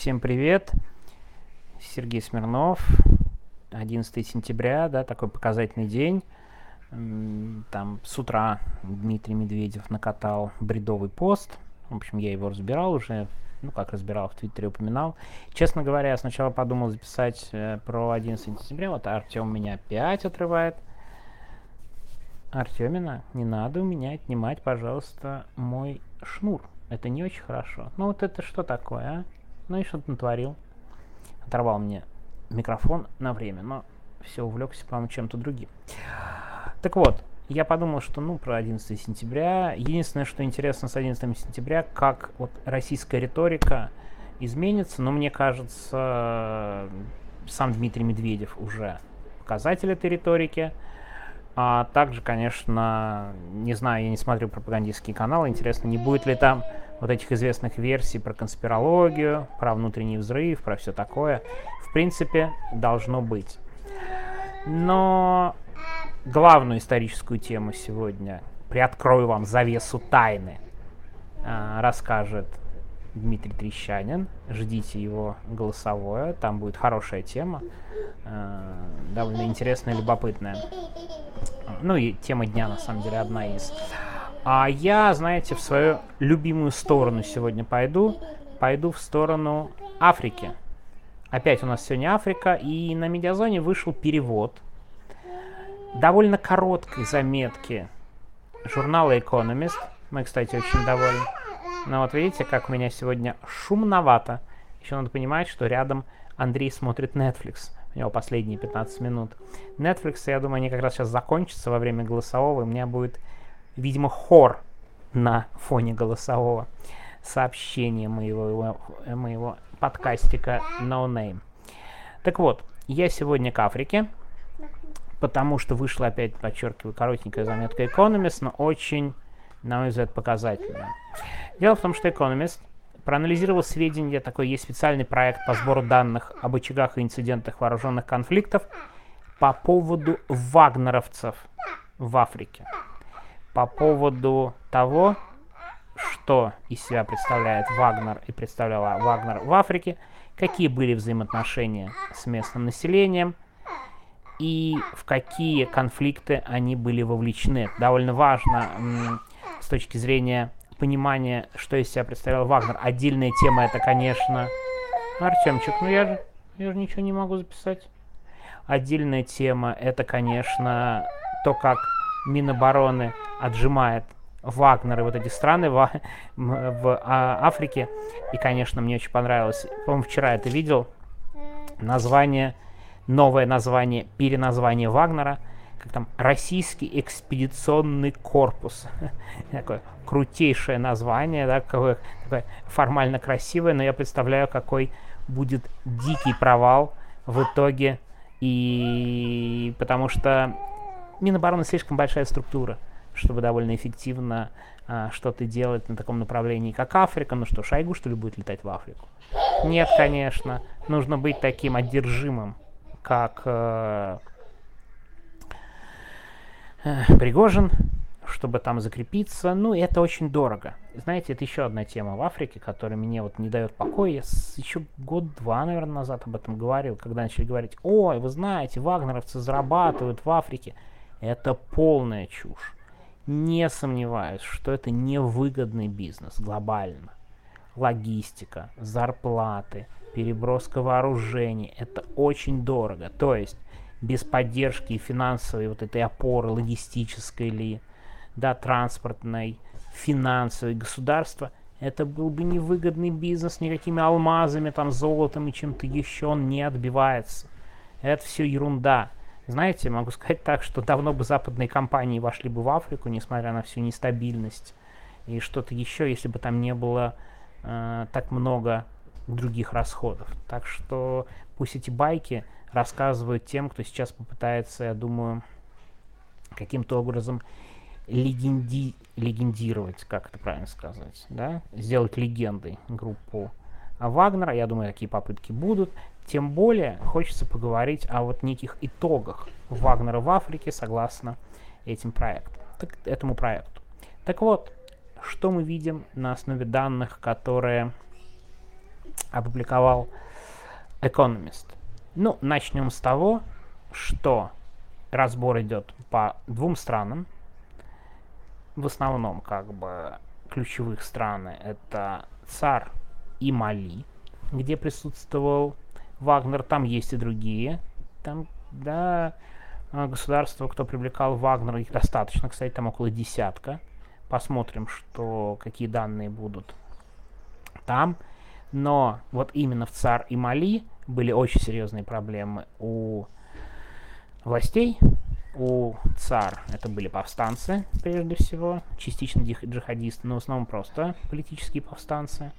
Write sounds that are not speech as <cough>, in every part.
Всем привет. Сергей Смирнов. 11 сентября, да, такой показательный день. Там с утра Дмитрий Медведев накатал бредовый пост. В общем, я его разбирал уже, ну, как разбирал, в Твиттере упоминал. Честно говоря, я сначала подумал записать э, про 11 сентября, вот Артем меня опять отрывает. Артемина, не надо у меня отнимать, пожалуйста, мой шнур. Это не очень хорошо. Ну вот это что такое, а? Ну и что-то натворил. Оторвал мне микрофон на время, но все увлекся, по-моему, чем-то другим. Так вот, я подумал, что, ну, про 11 сентября. Единственное, что интересно с 11 сентября, как вот российская риторика изменится, но мне кажется, сам Дмитрий Медведев уже показатель этой риторики. А также, конечно, не знаю, я не смотрю пропагандистские каналы, интересно, не будет ли там вот этих известных версий про конспирологию, про внутренний взрыв, про все такое. В принципе, должно быть. Но главную историческую тему сегодня, приоткрою вам завесу тайны, а, расскажет Дмитрий Трещанин. Ждите его голосовое, там будет хорошая тема, а, довольно интересная любопытная. Ну и тема дня, на самом деле, одна из. А я, знаете, в свою любимую сторону сегодня пойду. Пойду в сторону Африки. Опять у нас сегодня Африка, и на Медиазоне вышел перевод довольно короткой заметки журнала Economist. Мы, кстати, очень довольны. Но вот видите, как у меня сегодня шумновато. Еще надо понимать, что рядом Андрей смотрит Netflix. У него последние 15 минут. Netflix, я думаю, они как раз сейчас закончатся во время голосового, и меня будет видимо, хор на фоне голосового сообщения моего, моего подкастика No Name. Так вот, я сегодня к Африке, потому что вышла опять, подчеркиваю, коротенькая заметка Economist, но очень, на мой взгляд, показательная. Дело в том, что Economist проанализировал сведения, такой есть специальный проект по сбору данных об очагах и инцидентах вооруженных конфликтов по поводу вагнеровцев в Африке по поводу того, что из себя представляет Вагнер и представляла Вагнер в Африке, какие были взаимоотношения с местным населением и в какие конфликты они были вовлечены. довольно важно с точки зрения понимания, что из себя представлял Вагнер. Отдельная тема это, конечно... Артемчик, ну я же, я же ничего не могу записать. Отдельная тема это, конечно, то, как Минобороны отжимает Вагнер и вот эти страны в, в а, Африке. И, конечно, мне очень понравилось. По-моему, вчера это видел. Название, новое название, переназвание Вагнера. Как там, Российский экспедиционный корпус. <laughs> Такое крутейшее название, да, какое, такое формально красивое, но я представляю, какой будет дикий провал в итоге. И потому что Минобороны слишком большая структура, чтобы довольно эффективно а, что-то делать на таком направлении, как Африка. Ну что, Шойгу, что ли, будет летать в Африку? Нет, конечно. Нужно быть таким одержимым, как э, э, Пригожин, чтобы там закрепиться. Ну, это очень дорого. Знаете, это еще одна тема в Африке, которая мне вот не дает покоя. Я с, еще год-два, наверное, назад об этом говорил, когда начали говорить, ой, вы знаете, вагнеровцы зарабатывают в Африке. Это полная чушь. Не сомневаюсь, что это невыгодный бизнес глобально. Логистика, зарплаты, переброска вооружений – это очень дорого. То есть без поддержки финансовой вот этой опоры, логистической или да, транспортной, финансовой государства, это был бы невыгодный бизнес никакими алмазами, там, золотом и чем-то еще он не отбивается. Это все ерунда. Знаете, могу сказать так, что давно бы западные компании вошли бы в Африку, несмотря на всю нестабильность и что-то еще, если бы там не было э, так много других расходов. Так что пусть эти байки рассказывают тем, кто сейчас попытается, я думаю, каким-то образом легенди... легендировать, как это правильно сказать, да, сделать легендой группу Вагнера. Я думаю, такие попытки будут. Тем более хочется поговорить о вот неких итогах Вагнера в Африке согласно этим проектам, так, этому проекту. Так вот, что мы видим на основе данных, которые опубликовал Economist. Ну, начнем с того, что разбор идет по двум странам. В основном, как бы, ключевых страны это ЦАР и Мали, где присутствовал Вагнер. Там есть и другие. Там, да, государства, кто привлекал Вагнера, их достаточно, кстати, там около десятка. Посмотрим, что, какие данные будут там. Но вот именно в ЦАР и Мали были очень серьезные проблемы у властей. У ЦАР это были повстанцы, прежде всего, частично джихадисты, но в основном просто политические повстанцы.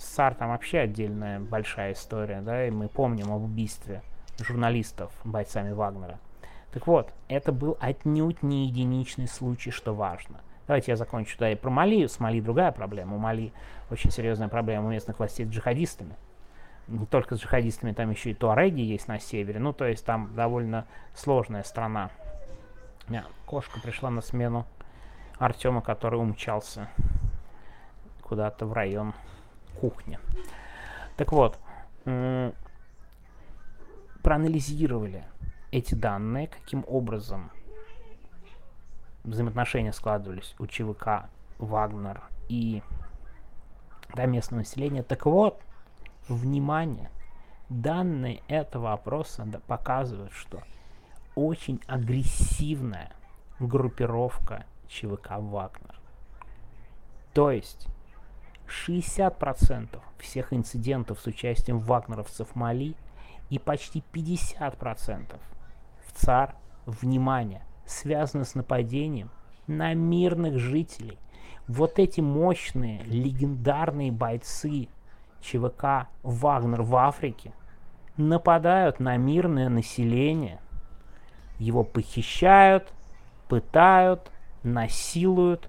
С там вообще отдельная большая история, да, и мы помним об убийстве журналистов бойцами Вагнера. Так вот, это был отнюдь не единичный случай, что важно. Давайте я закончу да, и про Мали. С Мали другая проблема. У Мали очень серьезная проблема у местных властей с джихадистами. Не только с джихадистами, там еще и туареги есть на севере. Ну, то есть там довольно сложная страна. Меня кошка пришла на смену Артема, который умчался куда-то в район кухни. Так вот, проанализировали эти данные, каким образом взаимоотношения складывались у ЧВК Вагнер и да, местного населения. Так вот, внимание, данные этого опроса показывают, что очень агрессивная группировка ЧВК Вагнер. То есть 60% всех инцидентов с участием вагнеровцев в Мали и почти 50% в ЦАР, внимание, связано с нападением на мирных жителей. Вот эти мощные, легендарные бойцы ЧВК «Вагнер» в Африке нападают на мирное население. Его похищают, пытают, насилуют.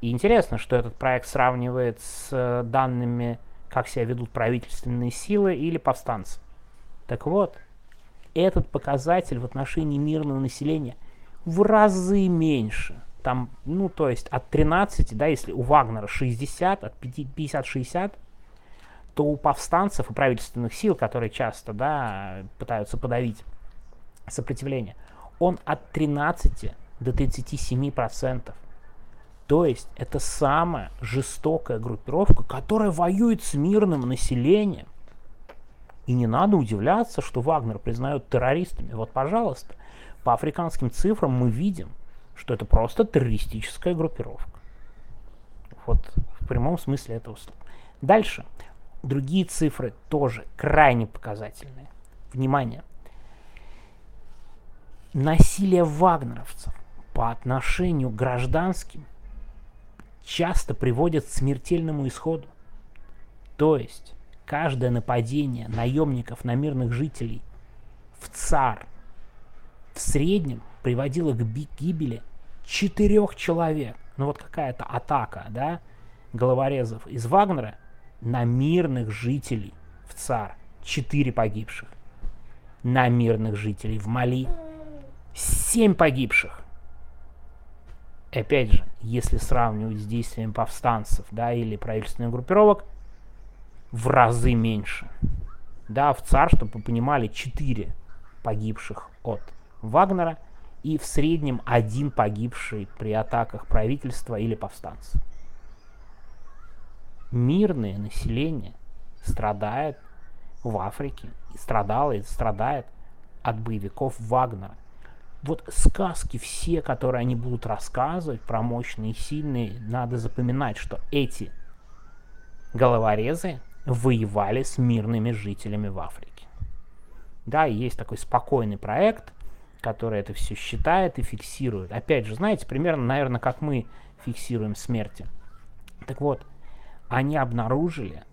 И интересно, что этот проект сравнивает с э, данными, как себя ведут правительственные силы или повстанцы. Так вот, этот показатель в отношении мирного населения в разы меньше. Там, ну, то есть от 13, да, если у Вагнера 60, от 50-60, то у повстанцев и правительственных сил, которые часто, да, пытаются подавить сопротивление, он от 13 до 37 процентов. То есть это самая жестокая группировка, которая воюет с мирным населением. И не надо удивляться, что Вагнер признают террористами. Вот, пожалуйста, по африканским цифрам мы видим, что это просто террористическая группировка. Вот в прямом смысле этого слова. Дальше. Другие цифры тоже крайне показательные. Внимание. Насилие вагнеровцев по отношению к гражданским часто приводит к смертельному исходу. То есть каждое нападение наемников на мирных жителей в ЦАР в среднем приводило к гибели четырех человек. Ну вот какая-то атака, да, головорезов из Вагнера на мирных жителей в ЦАР. Четыре погибших. На мирных жителей в Мали семь погибших. Опять же, если сравнивать с действиями повстанцев, да, или правительственных группировок, в разы меньше. Да, в ЦАР, чтобы вы понимали, четыре погибших от Вагнера и в среднем один погибший при атаках правительства или повстанцев. Мирное население страдает в Африке, страдало и страдает от боевиков Вагнера. Вот сказки все, которые они будут рассказывать про мощные и сильные, надо запоминать, что эти головорезы воевали с мирными жителями в Африке. Да, и есть такой спокойный проект, который это все считает и фиксирует. Опять же, знаете, примерно, наверное, как мы фиксируем смерти. Так вот, они обнаружили,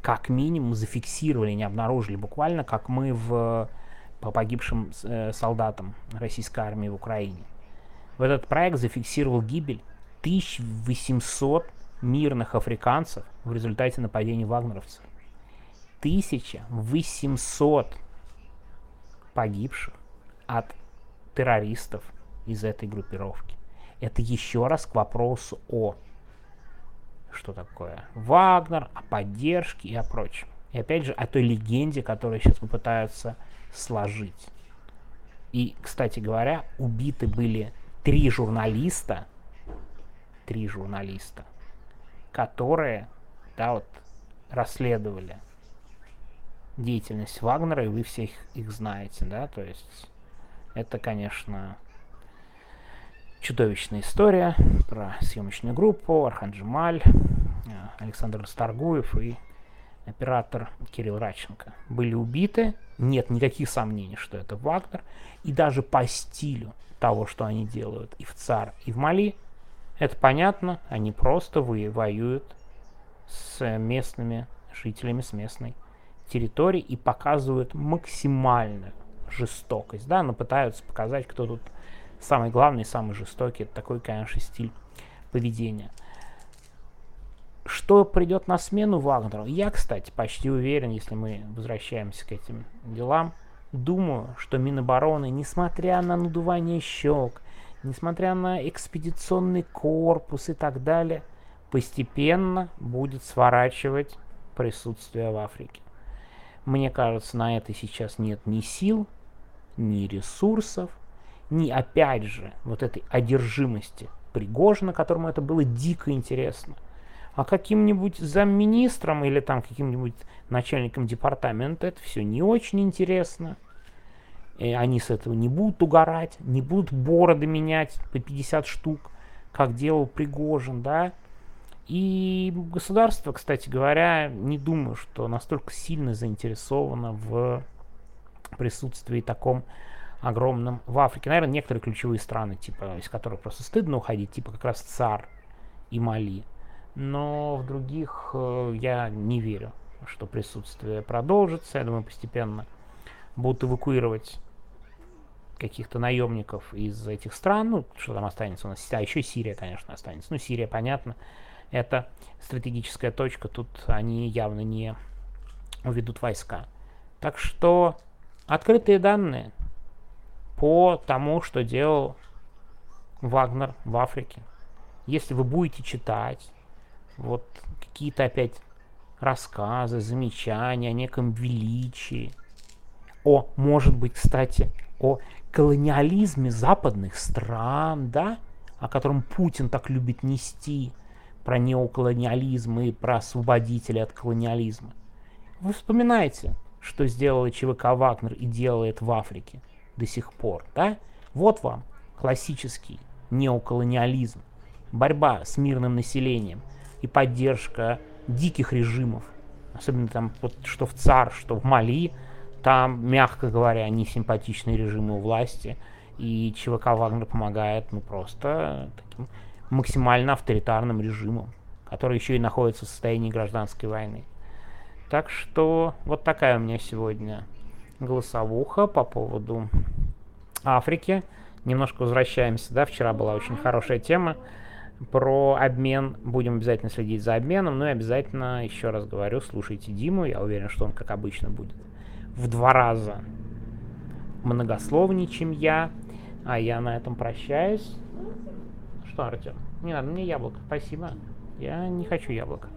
как минимум зафиксировали, не обнаружили, буквально как мы в, по погибшим э, солдатам российской армии в Украине. В этот проект зафиксировал гибель 1800 мирных африканцев в результате нападений вагнеровцев. 1800 погибших от террористов из этой группировки. Это еще раз к вопросу о что такое Вагнер, о поддержке и о прочем. И опять же, о той легенде, которую сейчас попытаются сложить. И, кстати говоря, убиты были три журналиста, три журналиста, которые, да, вот, расследовали деятельность Вагнера, и вы всех их знаете, да, то есть это, конечно, чудовищная история про съемочную группу, Архан Джемаль, э, Александр Старгуев и оператор Кирилл Раченко были убиты. Нет никаких сомнений, что это Вагнер. И даже по стилю того, что они делают и в ЦАР, и в Мали, это понятно, они просто воюют с местными жителями, с местной территории и показывают максимальную жестокость, да, но пытаются показать, кто тут самый главный, самый жестокий. Это такой, конечно, стиль поведения. Что придет на смену Вагнеру? Я, кстати, почти уверен, если мы возвращаемся к этим делам, думаю, что Минобороны, несмотря на надувание щек, несмотря на экспедиционный корпус и так далее, постепенно будет сворачивать присутствие в Африке. Мне кажется, на это сейчас нет ни сил, ни ресурсов, ни, опять же, вот этой одержимости Пригожина, которому это было дико интересно. А каким-нибудь замминистром или там каким-нибудь начальником департамента это все не очень интересно. И они с этого не будут угорать, не будут бороды менять по 50 штук, как делал Пригожин, да. И государство, кстати говоря, не думаю, что настолько сильно заинтересовано в присутствии таком огромном в Африке. Наверное, некоторые ключевые страны, типа, из которых просто стыдно уходить, типа как раз ЦАР и Мали. Но в других э, я не верю, что присутствие продолжится. Я думаю, постепенно будут эвакуировать каких-то наемников из этих стран, ну, что там останется у нас, а еще Сирия, конечно, останется. Ну, Сирия, понятно, это стратегическая точка, тут они явно не уведут войска. Так что открытые данные по тому, что делал Вагнер в Африке. Если вы будете читать вот какие-то опять рассказы, замечания о неком величии, о, может быть, кстати, о колониализме западных стран, да, о котором Путин так любит нести, про неоколониализм и про освободителей от колониализма. Вы вспоминаете, что сделал ЧВК Вагнер и делает в Африке до сих пор, да? Вот вам классический неоколониализм, борьба с мирным населением и поддержка диких режимов, особенно там, вот, что в ЦАР, что в Мали, там, мягко говоря, не симпатичные режимы у власти, и ЧВК Вагнер помогает, ну, просто таким максимально авторитарным режимом, который еще и находится в состоянии гражданской войны. Так что вот такая у меня сегодня голосовуха по поводу Африки. Немножко возвращаемся, да, вчера была очень хорошая тема про обмен. Будем обязательно следить за обменом. Ну и обязательно, еще раз говорю, слушайте Диму. Я уверен, что он, как обычно, будет в два раза многословнее, чем я. А я на этом прощаюсь. Что, Артем? Не надо мне яблоко, спасибо. Я не хочу яблоко.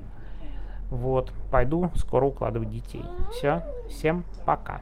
Вот, пойду скоро укладывать детей. Все, всем пока.